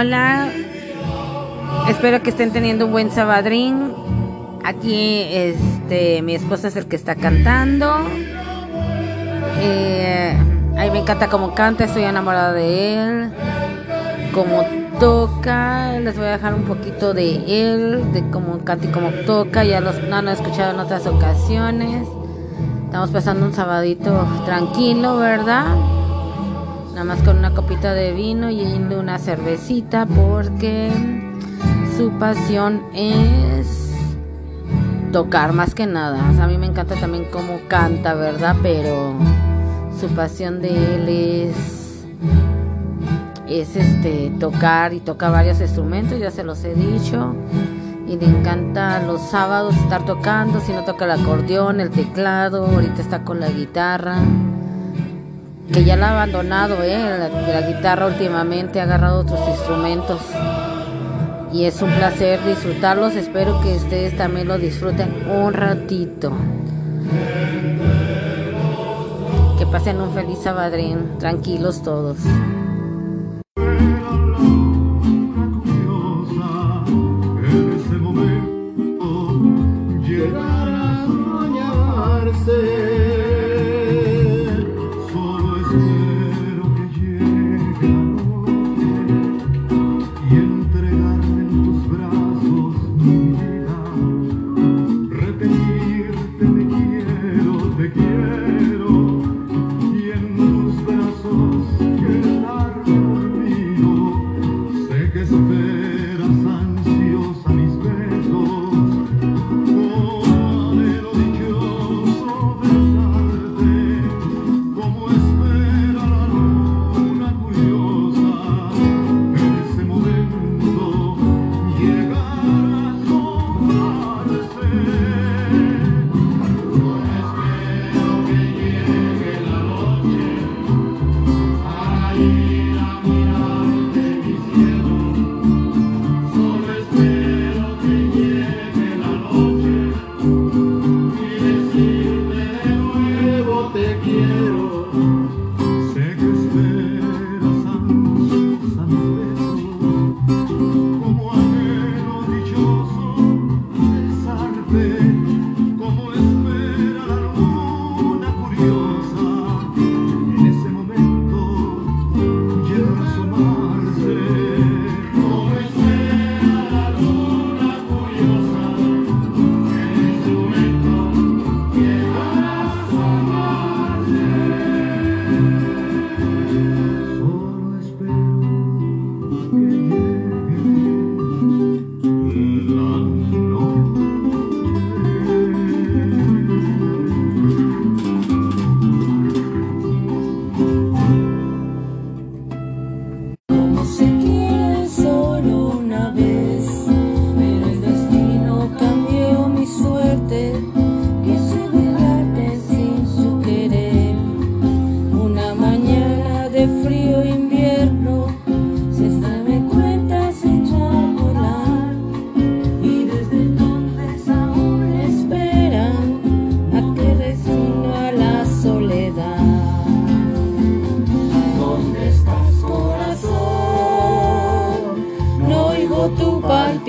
Hola, espero que estén teniendo un buen sabadrín. Aquí, este, mi esposo es el que está cantando. Eh, me encanta cómo canta, estoy enamorada de él. Cómo toca, les voy a dejar un poquito de él, de cómo canta y cómo toca. Ya los, no lo he escuchado en otras ocasiones. Estamos pasando un sabadito tranquilo, ¿verdad? Nada más con una copita de vino y una cervecita porque su pasión es tocar más que nada. a mí me encanta también cómo canta, ¿verdad? Pero su pasión de él es es este tocar y toca varios instrumentos, ya se los he dicho y le encanta los sábados estar tocando, si no toca el acordeón, el teclado, ahorita está con la guitarra, que ya la ha abandonado, ¿eh? la, guitarra últimamente ha agarrado otros instrumentos y es un placer disfrutarlos, espero que ustedes también lo disfruten un ratito. Que pasen un feliz sabadrín, tranquilos todos.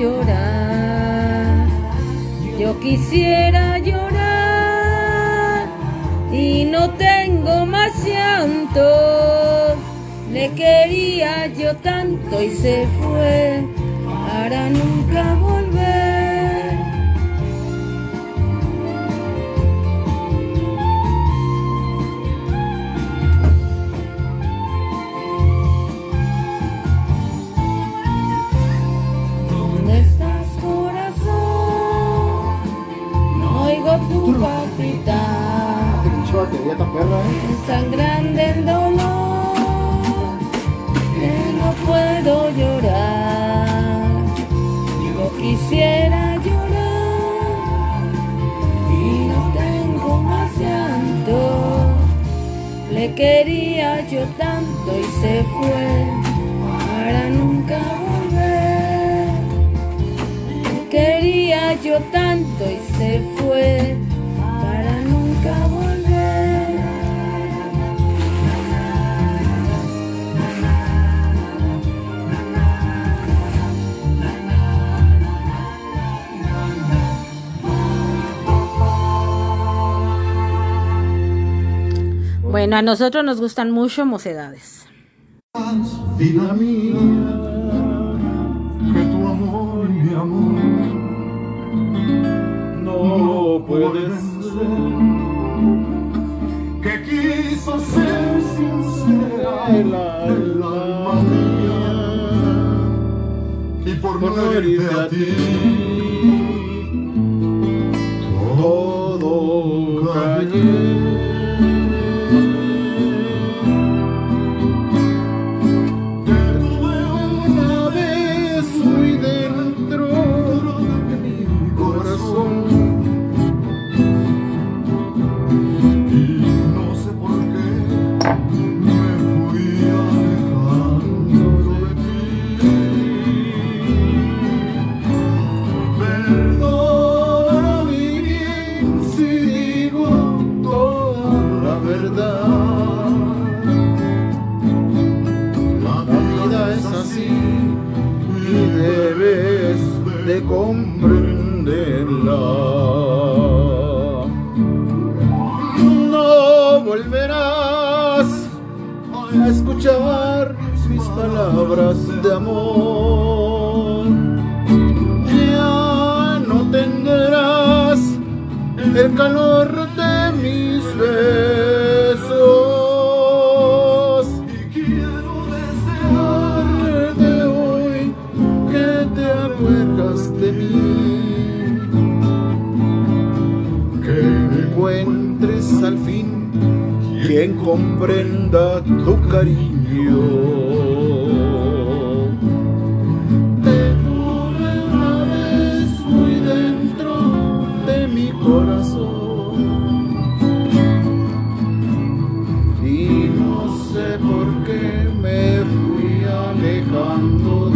llorar. Yo quisiera llorar y no tengo más llanto. Le quería yo tanto y se fue para nunca volver. Se fue para nunca volver. Quería yo tanto y se fue para nunca volver. Bueno, a nosotros nos gustan mucho mocedades. Vida mía, que tu amor, mi amor, no puede ser. Que quiso ser sincera el alma mía y por no herirte a ti de comprenderla. No volverás a escuchar mis palabras de amor. Ya no tendrás el calor quien comprenda tu cariño. Tuve una vez muy dentro de mi corazón y no sé por qué me fui alejando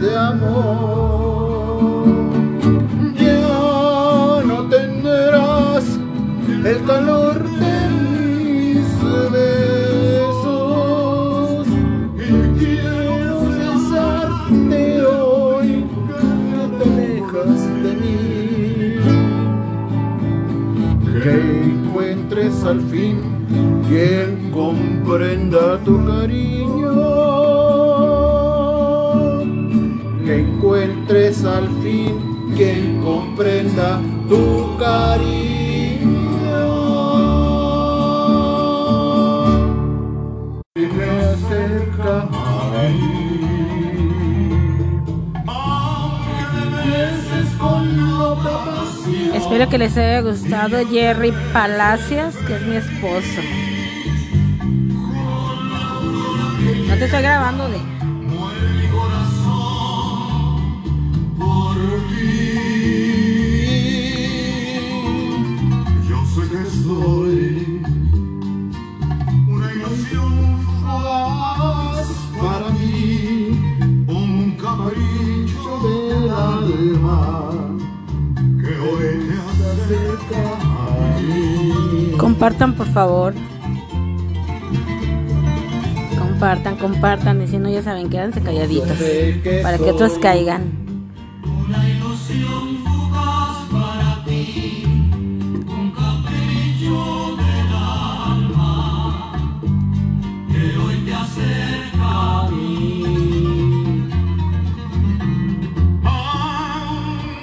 de amor. Ya no tendrás el calor de mis besos. Y quiero besarte hoy que te alejas de mí que encuentres al fin quien comprenda tu cariño, que encuentres al fin quien comprenda tu cariño. A mí. Espero que les haya gustado Jerry Palacios, que es mi esposo. estoy grabando de. Favor. Compartan, compartan. Y si no, ya saben, quédense calladitos. que Para que otros caigan.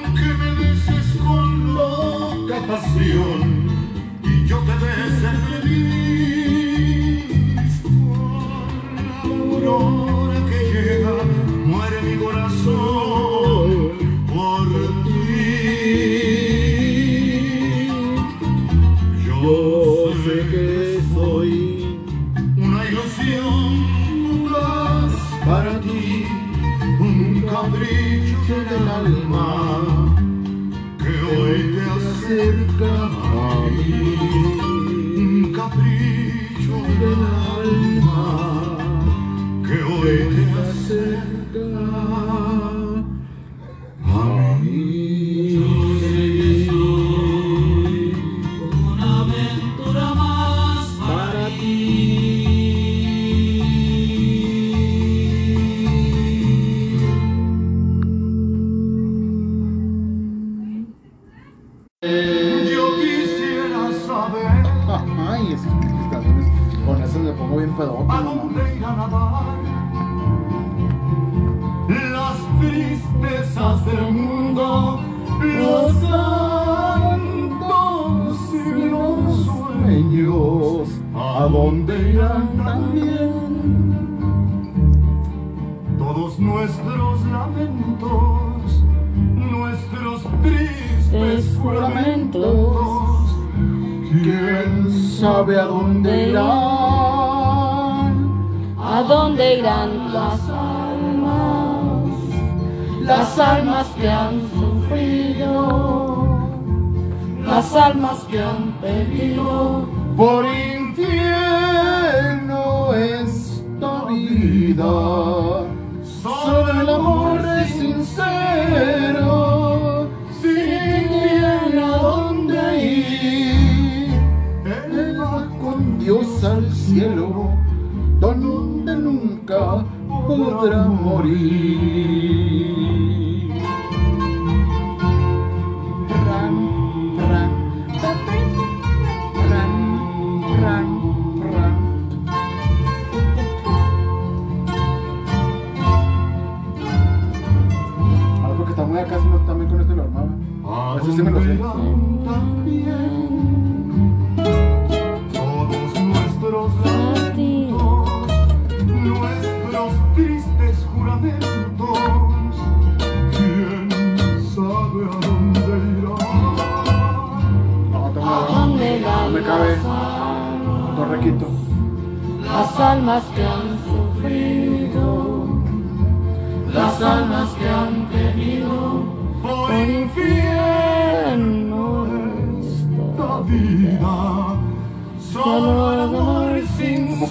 Aunque me beses con loca pasión que hoy a dónde irán también todos nuestros lamentos, nuestros tristes juramentos. ¿Quién sabe a dónde irán? ¿A dónde irán las almas? Las almas que han sufrido. Las almas que han perdido. Por infierno vida. El amor es sincero. Sin bien a dónde ir. Él va con Dios al cielo, donde nunca podrá morir. Las almas que han sufrido. Las almas que han perdido. Por infierno esta vida, solo el amor sin ¿Cómo